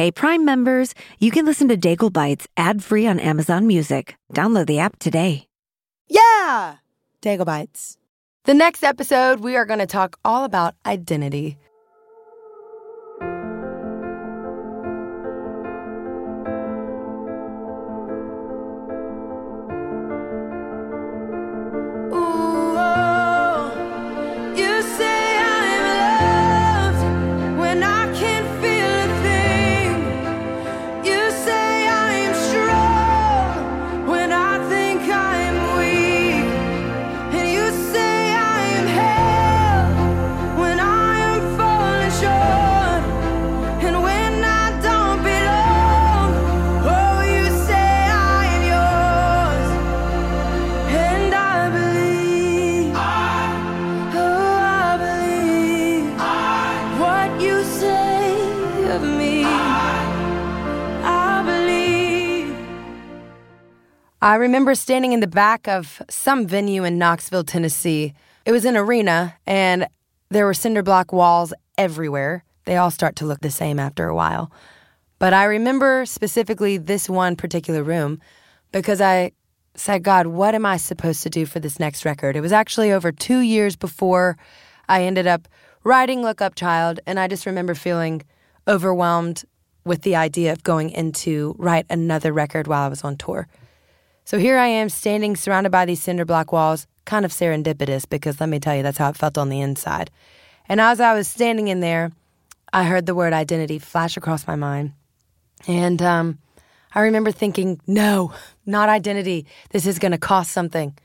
Hey, Prime members, you can listen to Daigle Bites ad free on Amazon Music. Download the app today. Yeah! Daigle Bites. The next episode, we are going to talk all about identity. I remember standing in the back of some venue in Knoxville, Tennessee. It was an arena, and there were cinder block walls everywhere. They all start to look the same after a while. But I remember specifically this one particular room because I said, God, what am I supposed to do for this next record? It was actually over two years before I ended up writing Look Up Child, and I just remember feeling overwhelmed with the idea of going into write another record while I was on tour. So here I am standing surrounded by these cinder block walls, kind of serendipitous because let me tell you, that's how it felt on the inside. And as I was standing in there, I heard the word identity flash across my mind. And um, I remember thinking, no, not identity. This is going to cost something.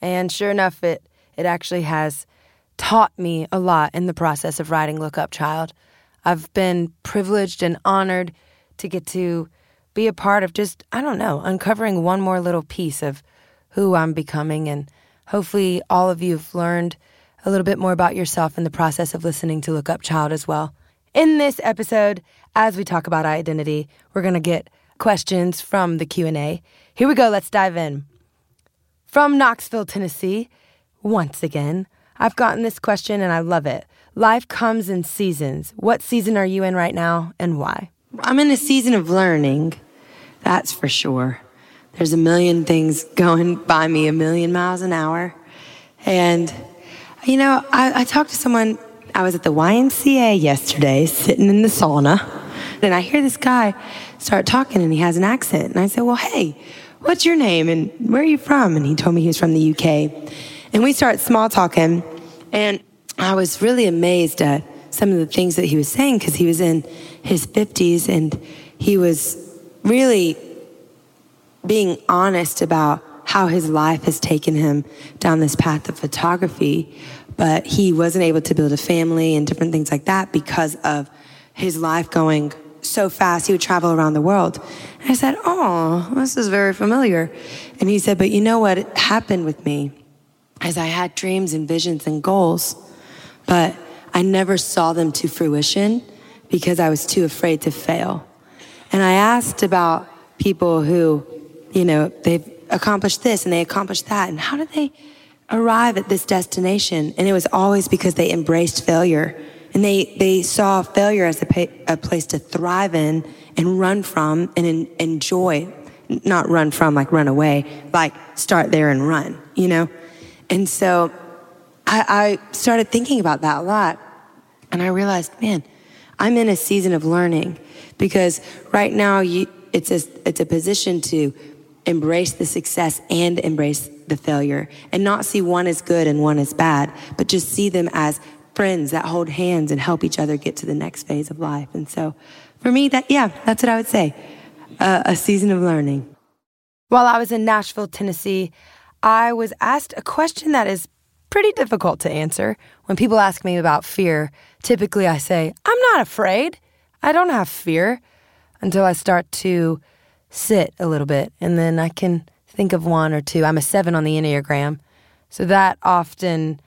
And sure enough, it, it actually has taught me a lot in the process of writing Look Up Child. I've been privileged and honored to get to be a part of just, I don't know, uncovering one more little piece of who I'm becoming. And hopefully, all of you have learned a little bit more about yourself in the process of listening to Look Up Child as well. In this episode, as we talk about identity, we're going to get questions from the Q&A. Here we go, let's dive in. From Knoxville, Tennessee, once again, I've gotten this question and I love it. Life comes in seasons. What season are you in right now and why? I'm in a season of learning, that's for sure. There's a million things going by me a million miles an hour. And, you know, I, I talked to someone, I was at the YMCA yesterday, sitting in the sauna, and I hear this guy start talking and he has an accent. And I said, Well, hey, what's your name and where are you from? And he told me he was from the UK. And we start small talking, and I was really amazed at some of the things that he was saying because he was in his 50s and he was really being honest about how his life has taken him down this path of photography, but he wasn't able to build a family and different things like that because of his life going so fast. He would travel around the world. And I said, Oh, this is very familiar. And he said, But you know what happened with me? As I had dreams and visions and goals, but I never saw them to fruition because I was too afraid to fail. And I asked about people who, you know, they've accomplished this and they accomplished that. And how did they arrive at this destination? And it was always because they embraced failure. And they, they saw failure as a, pa- a place to thrive in and run from and en- enjoy. Not run from, like run away, like start there and run, you know? And so I, I started thinking about that a lot. And I realized, man, I'm in a season of learning because right now you, it's a, it's a position to embrace the success and embrace the failure and not see one as good and one as bad, but just see them as friends that hold hands and help each other get to the next phase of life. And so for me, that, yeah, that's what I would say. Uh, a season of learning. While I was in Nashville, Tennessee, I was asked a question that is pretty difficult to answer. When people ask me about fear, typically I say, I'm not afraid. I don't have fear until I start to sit a little bit. And then I can think of one or two. I'm a seven on the Enneagram. So that often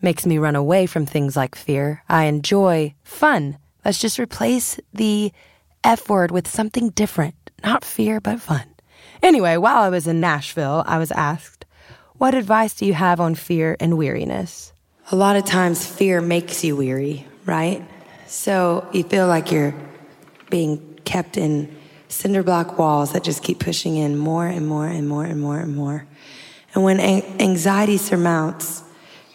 makes me run away from things like fear. I enjoy fun. Let's just replace the F word with something different. Not fear, but fun. Anyway, while I was in Nashville, I was asked, What advice do you have on fear and weariness? A lot of times, fear makes you weary, right? So you feel like you're being kept in cinder block walls that just keep pushing in more and more and more and more and more. And when anxiety surmounts,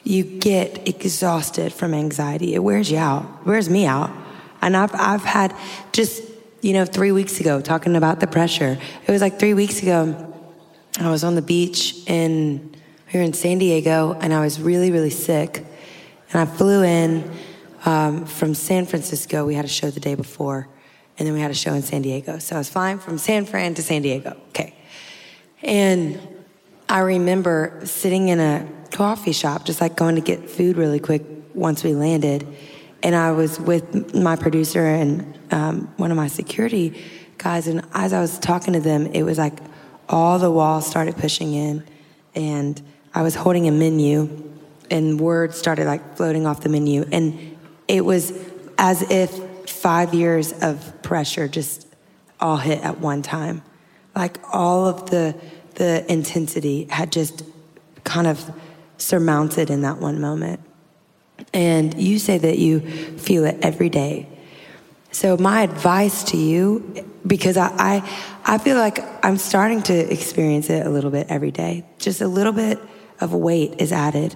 you get exhausted from anxiety. It wears you out. It wears me out. And I've, I've had just, you know, three weeks ago talking about the pressure. It was like three weeks ago, I was on the beach in, here in San Diego, and I was really, really sick. And I flew in um, from San Francisco. We had a show the day before, and then we had a show in San Diego. So I was flying from San Fran to San Diego. Okay. And I remember sitting in a coffee shop, just like going to get food really quick once we landed. And I was with my producer and um, one of my security guys. And as I was talking to them, it was like all the walls started pushing in. And I was holding a menu, and words started like floating off the menu. And it was as if five years of pressure just all hit at one time. Like all of the the intensity had just kind of surmounted in that one moment. And you say that you feel it every day. So my advice to you, because I, I, I feel like I'm starting to experience it a little bit every day. Just a little bit of weight is added.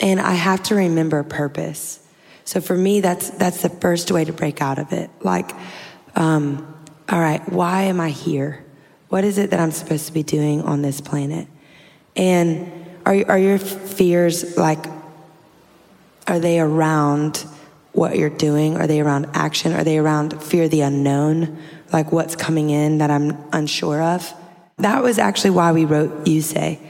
And I have to remember purpose. So for me, that's, that's the first way to break out of it. Like, um, all right, why am I here? What is it that I'm supposed to be doing on this planet? And are, are your fears like, are they around what you're doing? Are they around action? Are they around fear of the unknown? Like what's coming in that I'm unsure of? That was actually why we wrote You Say,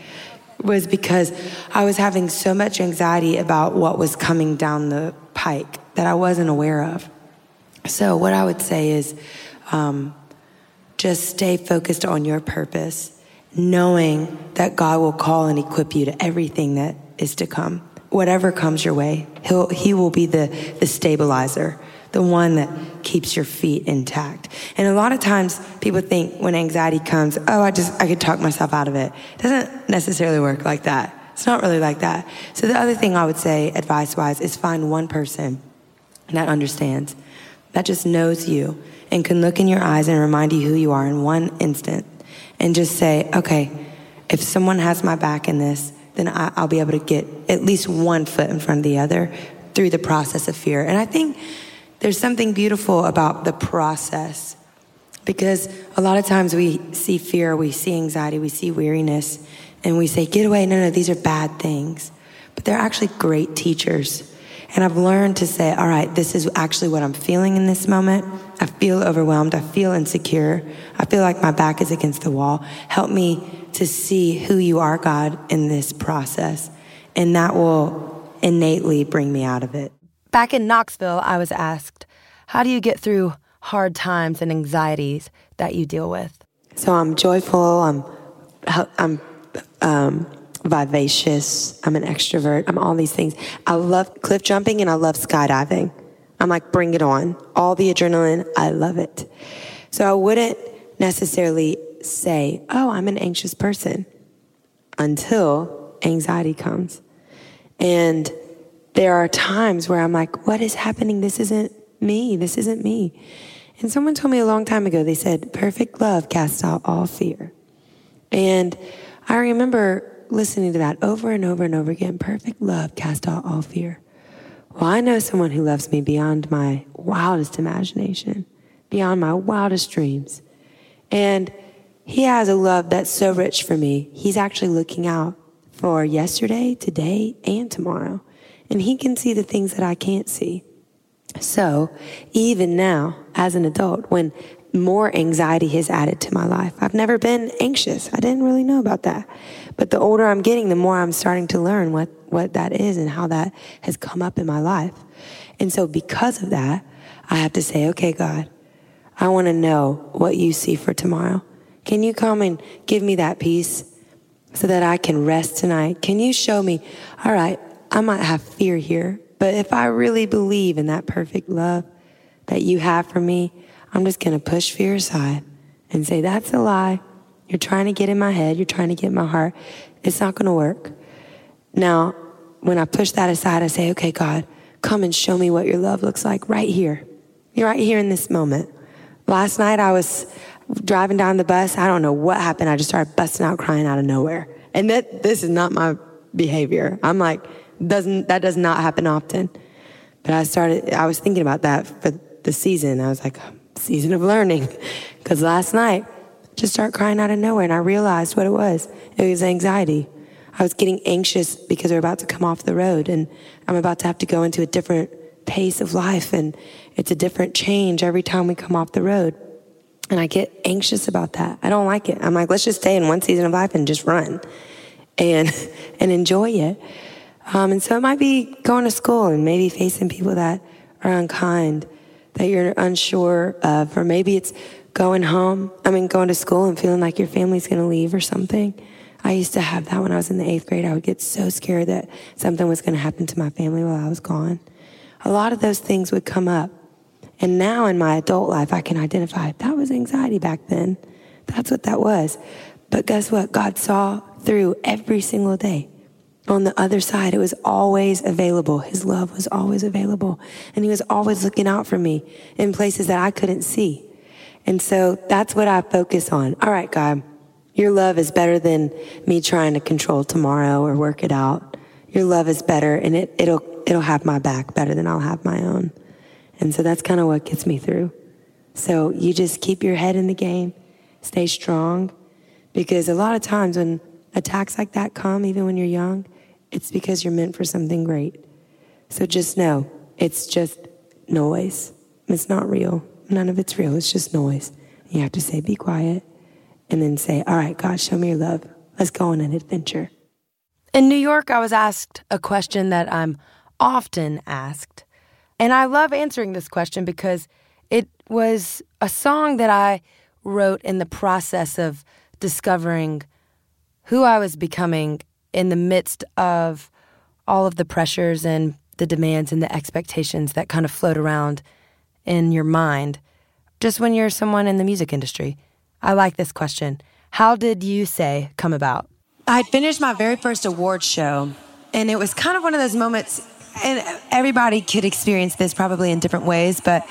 was because I was having so much anxiety about what was coming down the pike that I wasn't aware of. So, what I would say is, um, just stay focused on your purpose, knowing that God will call and equip you to everything that is to come. Whatever comes your way, he'll, He will be the, the stabilizer, the one that keeps your feet intact. And a lot of times people think when anxiety comes, oh, I just, I could talk myself out of it. It doesn't necessarily work like that. It's not really like that. So the other thing I would say, advice wise, is find one person that understands, that just knows you and can look in your eyes and remind you who you are in one instant and just say, okay, if someone has my back in this, then I, will be able to get at least one foot in front of the other through the process of fear. And I think there's something beautiful about the process because a lot of times we see fear, we see anxiety, we see weariness, and we say, get away. No, no, these are bad things. But they're actually great teachers and I've learned to say, all right, this is actually what I'm feeling in this moment. I feel overwhelmed. I feel insecure. I feel like my back is against the wall. Help me to see who you are, God, in this process. And that will innately bring me out of it. Back in Knoxville, I was asked, how do you get through hard times and anxieties that you deal with? So I'm joyful. I'm, I'm, um, vivacious. I'm an extrovert. I'm all these things. I love cliff jumping and I love skydiving. I'm like, bring it on. All the adrenaline. I love it. So I wouldn't necessarily say, oh, I'm an anxious person until anxiety comes. And there are times where I'm like, what is happening? This isn't me. This isn't me. And someone told me a long time ago, they said, perfect love casts out all fear. And I remember listening to that over and over and over again. Perfect love casts out all fear. Well, I know someone who loves me beyond my wildest imagination, beyond my wildest dreams. And he has a love that's so rich for me. He's actually looking out for yesterday, today, and tomorrow. And he can see the things that I can't see. So even now, as an adult, when more anxiety has added to my life. I've never been anxious. I didn't really know about that. But the older I'm getting, the more I'm starting to learn what, what that is and how that has come up in my life. And so because of that, I have to say, okay, God, I want to know what you see for tomorrow. Can you come and give me that peace so that I can rest tonight? Can you show me, all right, I might have fear here, but if I really believe in that perfect love that you have for me, I'm just going to push fear aside and say, that's a lie. You're trying to get in my head. You're trying to get in my heart. It's not going to work. Now, when I push that aside, I say, okay, God, come and show me what your love looks like right here. You're right here in this moment. Last night I was driving down the bus. I don't know what happened. I just started busting out crying out of nowhere. And that this is not my behavior. I'm like, doesn't that does not happen often. But I started I was thinking about that for the season. I was like, season of learning. Because last night, just start crying out of nowhere and I realized what it was. It was anxiety. I was getting anxious because we're about to come off the road and I'm about to have to go into a different pace of life and it's a different change every time we come off the road. And I get anxious about that. I don't like it. I'm like, let's just stay in one season of life and just run and, and enjoy it. Um, and so it might be going to school and maybe facing people that are unkind, that you're unsure of, or maybe it's going home, I mean, going to school and feeling like your family's going to leave or something. I used to have that when I was in the eighth grade. I would get so scared that something was going to happen to my family while I was gone. A lot of those things would come up. And now in my adult life, I can identify that was anxiety back then. That's what that was. But guess what? God saw through every single day. On the other side, it was always available. His love was always available. And he was always looking out for me in places that I couldn't see. And so that's what I focus on. All right, God, your love is better than me trying to control tomorrow or work it out. Your love is better and it, it'll, it'll have my back better than I'll have my own. And so that's kind of what gets me through. So you just keep your head in the game, stay strong, because a lot of times when attacks like that come, even when you're young, it's because you're meant for something great. So just know it's just noise. It's not real. None of it's real. It's just noise. You have to say, be quiet, and then say, all right, God, show me your love. Let's go on an adventure. In New York, I was asked a question that I'm often asked. And I love answering this question because it was a song that I wrote in the process of discovering who I was becoming in the midst of all of the pressures and the demands and the expectations that kind of float around in your mind just when you're someone in the music industry. I like this question. How did you say come about? I finished my very first award show, and it was kind of one of those moments, and everybody could experience this probably in different ways, but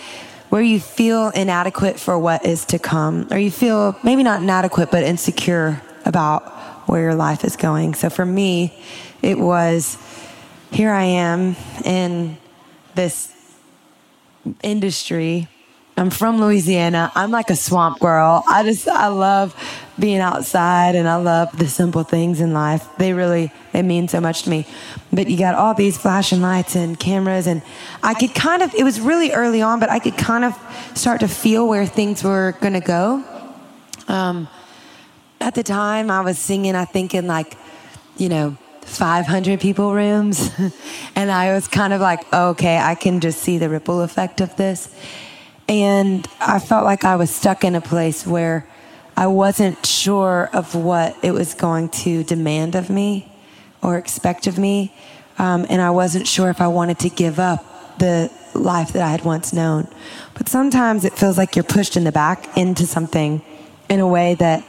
where you feel inadequate for what is to come, or you feel maybe not inadequate, but insecure about where your life is going. So for me, it was here I am in this industry. I'm from Louisiana. I'm like a swamp girl. I just, I love being outside and I love the simple things in life. They really, they mean so much to me. But you got all these flashing lights and cameras and I could kind of, it was really early on, but I could kind of start to feel where things were going to go. Um, at the time I was singing, I think in like, you know, 500 people rooms. and I was kind of like, okay, I can just see the ripple effect of this. And I felt like I was stuck in a place where I wasn't sure of what it was going to demand of me or expect of me. Um, and I wasn't sure if I wanted to give up the life that I had once known. But sometimes it feels like you're pushed in the back into something in a way that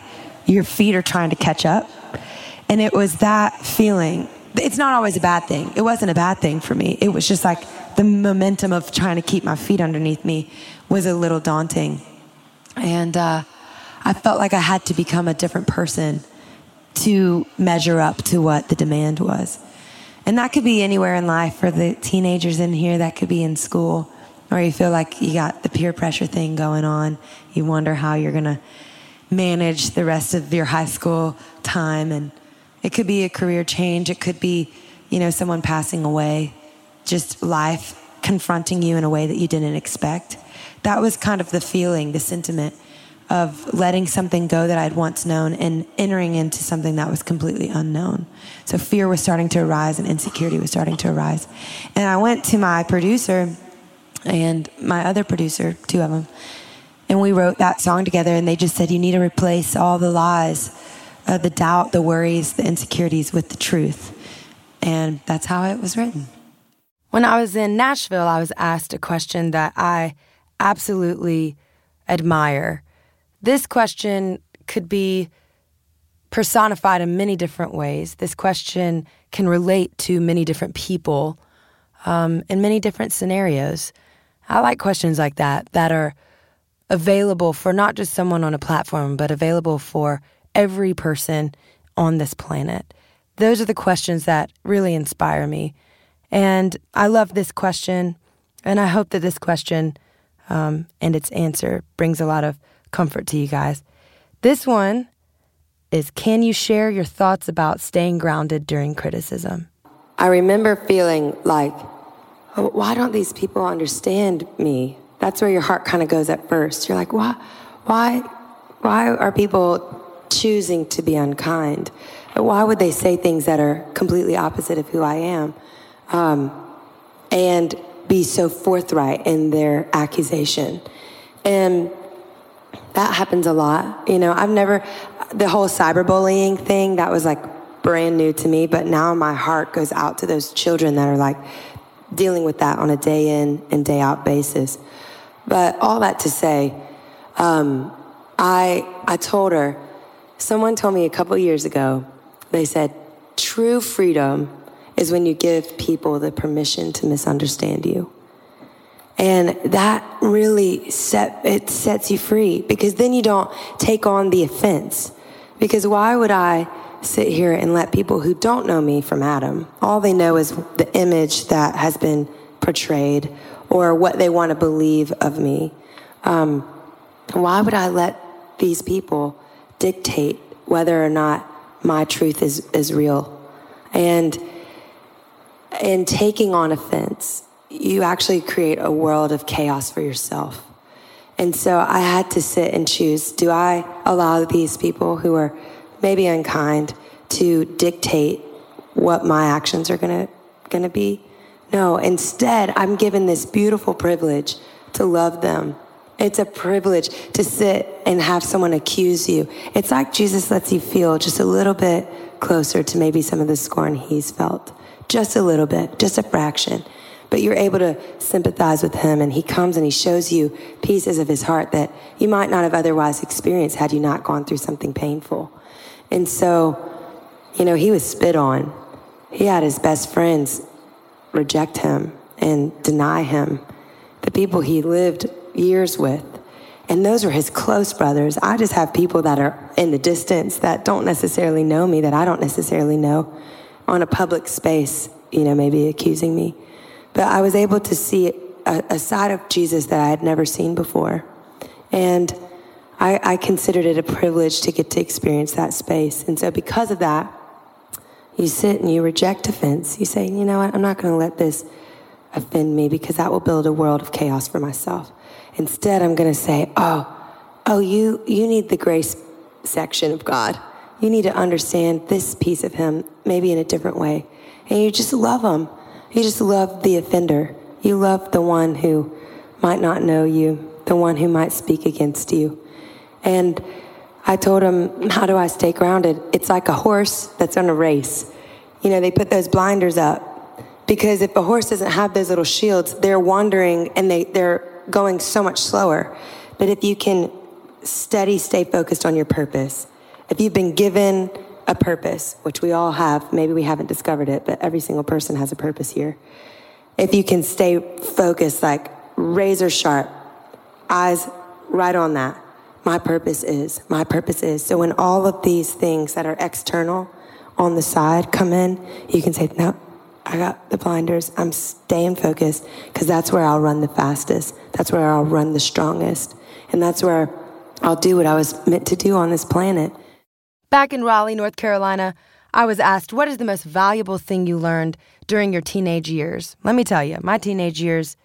your feet are trying to catch up. And it was that feeling. It's not always a bad thing. It wasn't a bad thing for me. It was just like the momentum of trying to keep my feet underneath me was a little daunting. And uh, I felt like I had to become a different person to measure up to what the demand was. And that could be anywhere in life for the teenagers in here, that could be in school, or you feel like you got the peer pressure thing going on. You wonder how you're going to manage the rest of your high school time and it could be a career change it could be you know someone passing away just life confronting you in a way that you didn't expect that was kind of the feeling the sentiment of letting something go that I'd once known and entering into something that was completely unknown. So fear was starting to arise and insecurity was starting to arise. And I went to my producer and my other producer, two of them, and we wrote that song together, and they just said, You need to replace all the lies, uh, the doubt, the worries, the insecurities with the truth. And that's how it was written. When I was in Nashville, I was asked a question that I absolutely admire. This question could be personified in many different ways. This question can relate to many different people um, in many different scenarios. I like questions like that that are available for not just someone on a platform, but available for every person on this planet? Those are the questions that really inspire me. And I love this question, and I hope that this question um, and its answer brings a lot of comfort to you guys. This one is Can you share your thoughts about staying grounded during criticism? I remember feeling like, oh, why don't these people understand me? That's where your heart kind of goes at first. You're like, why, why, why are people choosing to be unkind? Why would they say things that are completely opposite of who I am? Um, and be so forthright in their accusation. And that happens a lot. You know, I've never, the whole cyberbullying thing, that was like brand new to me, but now my heart goes out to those children that are like dealing with that on a day in and day out basis. But all that to say, um, I, I told her, someone told me a couple years ago, they said, true freedom is when you give people the permission to misunderstand you. And that really set, it sets you free because then you don't take on the offense. Because why would I sit here and let people who don't know me from Adam, all they know is the image that has been portrayed or what they want to believe of me. Um, why would I let these people dictate whether or not my truth is, is real? And in taking on offense, you actually create a world of chaos for yourself. And so I had to sit and choose do I allow these people who are maybe unkind to dictate what my actions are going to going to be? No, instead, I'm given this beautiful privilege to love them. It's a privilege to sit and have someone accuse you. It's like Jesus lets you feel just a little bit closer to maybe some of the scorn he's felt just a little bit, just a fraction. But you're able to sympathize with him, and he comes and he shows you pieces of his heart that you might not have otherwise experienced had you not gone through something painful. And so, you know, he was spit on. He had his best friends reject him and deny him, the people he lived years with. And those were his close brothers. I just have people that are in the distance that don't necessarily know me, that I don't necessarily know on a public space, you know, maybe accusing me. But I was able to see a, a side of Jesus that I had never seen before. And I, I considered it a privilege to get to experience that space. And so, because of that, you sit and you reject offense. You say, you know what, I'm not going to let this offend me because that will build a world of chaos for myself. Instead, I'm going to say, oh, oh, you, you need the grace section of God you need to understand this piece of him maybe in a different way. And you just love him. You just love the offender. You love the one who might not know you, the one who might speak against you. And I told him, How do I stay grounded? It's like a horse that's on a race. You know, they put those blinders up because if a horse doesn't have those little shields, they're wandering and they, they're going so much slower. But if you can steady, stay focused on your purpose, if you've been given a purpose, which we all have, maybe we haven't discovered it, but every single person has a purpose here. If you can stay focused, like razor sharp, eyes right on that. My purpose is, my purpose is. So when all of these things that are external on the side come in, you can say, no, I got the blinders. I'm staying focused because that's where I'll run the fastest. That's where I'll run the strongest. And that's where I'll do what I was meant to do on this planet. Back in Raleigh, North Carolina, I was asked, What is the most valuable thing you learned during your teenage years? Let me tell you, my teenage years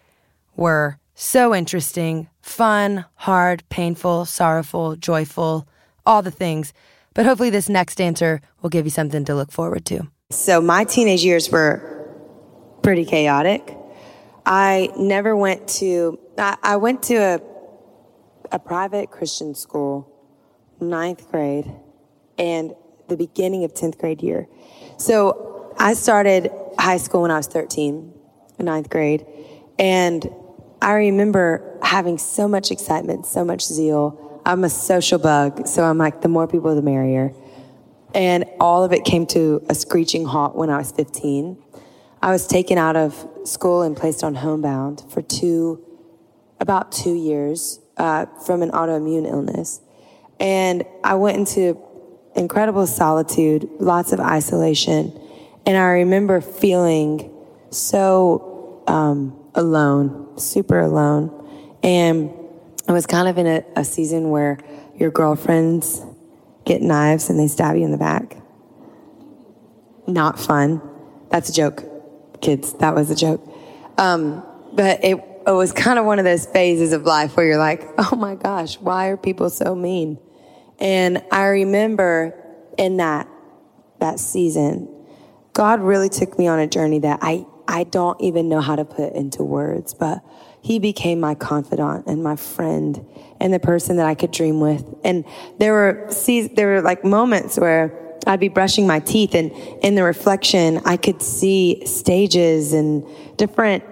were so interesting, fun, hard, painful, sorrowful, joyful, all the things. But hopefully, this next answer will give you something to look forward to. So, my teenage years were pretty chaotic. I never went to, I, I went to a, a private Christian school, ninth grade and the beginning of 10th grade year. So I started high school when I was 13, ninth grade. And I remember having so much excitement, so much zeal. I'm a social bug, so I'm like, the more people, the merrier. And all of it came to a screeching halt when I was 15. I was taken out of school and placed on homebound for two, about two years uh, from an autoimmune illness. And I went into incredible solitude, lots of isolation. And I remember feeling so um, alone, super alone. And I was kind of in a, a season where your girlfriends get knives and they stab you in the back. Not fun. That's a joke, kids. That was a joke. Um, but it, it was kind of one of those phases of life where you're like, oh my gosh, why are people so mean? And I remember in that, that season, God really took me on a journey that I, I don't even know how to put into words, but he became my confidant and my friend and the person that I could dream with. And there were, see, there were like moments where I'd be brushing my teeth and in the reflection, I could see stages and different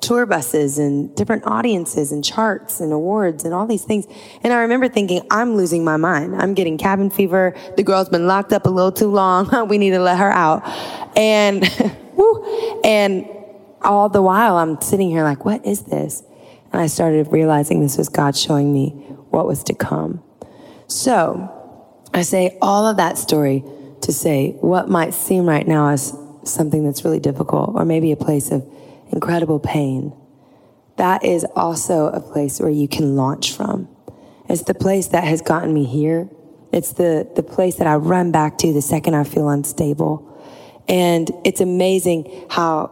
tour buses and different audiences and charts and awards and all these things. And I remember thinking, I'm losing my mind. I'm getting cabin fever. The girl's been locked up a little too long. we need to let her out. And, woo, and all the while I'm sitting here like, what is this? And I started realizing this was God showing me what was to come. So I say all of that story to say what might seem right now as something that's really difficult or maybe a place of incredible pain. That is also a place where you can launch from. It's the place that has gotten me here. It's the, the place that I run back to the second I feel unstable. And it's amazing how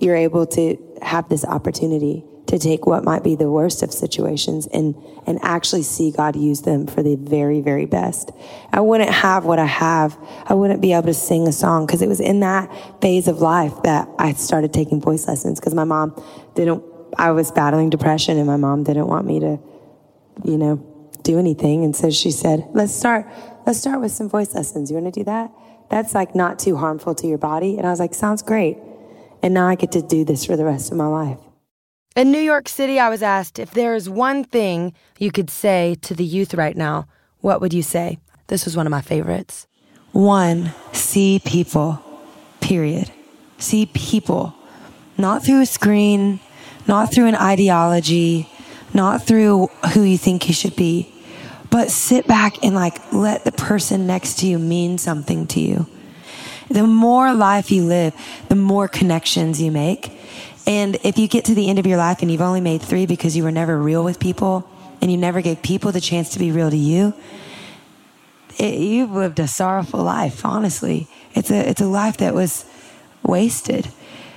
you're able to have this opportunity to take what might be the worst of situations and, and actually see God use them for the very, very best. I wouldn't have what I have. I wouldn't be able to sing a song because it was in that phase of life that I started taking voice lessons because my mom didn't, I was battling depression and my mom didn't want me to, you know, do anything. And so she said, let's start, let's start with some voice lessons. You want to do that? That's like not too harmful to your body. And I was like, sounds great. And now I get to do this for the rest of my life. In New York City, I was asked if there is one thing you could say to the youth right now, what would you say? This was one of my favorites. One, see people, period. See people, not through a screen, not through an ideology, not through who you think you should be, but sit back and like let the person next to you mean something to you. The more life you live, the more connections you make. And if you get to the end of your life and you've only made three because you were never real with people and you never gave people the chance to be real to you, it, you've lived a sorrowful life, honestly. It's a, it's a life that was wasted.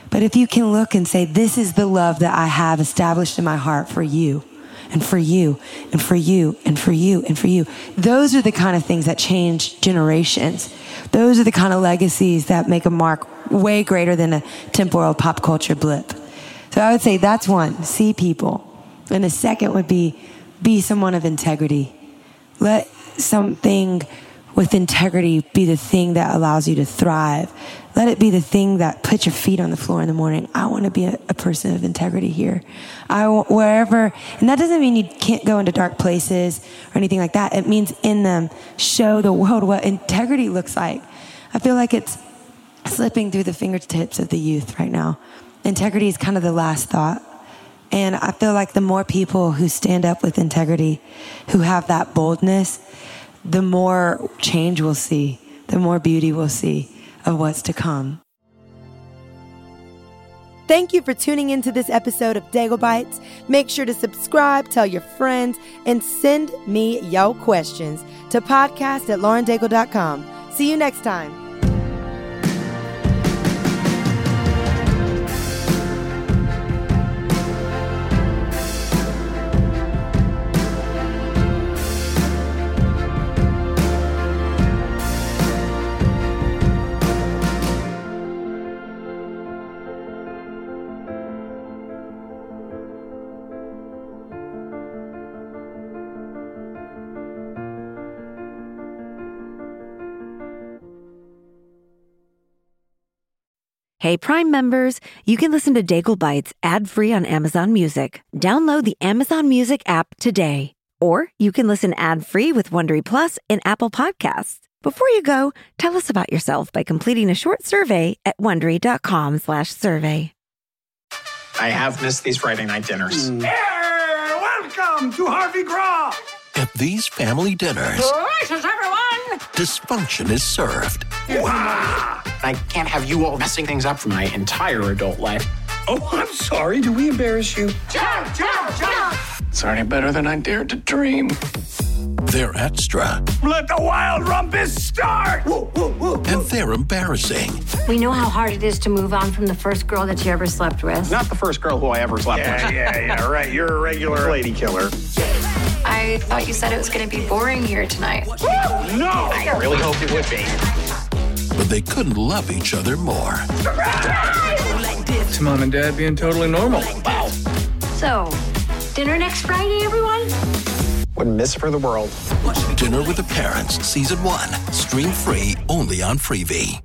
But if you can look and say, this is the love that I have established in my heart for you and for you and for you and for you and for you. Those are the kind of things that change generations. Those are the kind of legacies that make a mark way greater than a temporal pop culture blip. So I would say that's one, see people. And the second would be be someone of integrity. Let something with integrity be the thing that allows you to thrive. Let it be the thing that puts your feet on the floor in the morning. I want to be a, a person of integrity here. I wherever, and that doesn't mean you can't go into dark places or anything like that. It means in them show the world what integrity looks like. I feel like it's slipping through the fingertips of the youth right now integrity is kind of the last thought. And I feel like the more people who stand up with integrity, who have that boldness, the more change we'll see, the more beauty we'll see of what's to come. Thank you for tuning into this episode of Daigle Bites. Make sure to subscribe, tell your friends, and send me your questions to podcast at laurendaigle.com. See you next time. Hey, Prime members, you can listen to Daigle Bites ad free on Amazon Music. Download the Amazon Music app today. Or you can listen ad free with Wondery Plus in Apple Podcasts. Before you go, tell us about yourself by completing a short survey at wondery.com/survey. I have missed these Friday night dinners. Hmm. Hey, welcome Welcome to Harvey Graw. At these family dinners, Delicious, everyone! Dysfunction is served. I can't have you all messing things up for my entire adult life. Oh, I'm sorry. Do we embarrass you? Jump, jump, jump! It's already better than I dared to dream. They're extra Let the wild rumpus start. Woo, woo, woo. and they're embarrassing. We know how hard it is to move on from the first girl that you ever slept with. Not the first girl who I ever slept Yeah, with. yeah, yeah, right. You're a regular lady killer. I thought you said it was going to be boring here tonight. No! I really hoped it would be. But they couldn't love each other more. It's mom and dad being totally normal. Wow. So, dinner next Friday, everyone? Wouldn't miss for the world. Dinner with the Parents, Season 1. Stream free only on Freevee.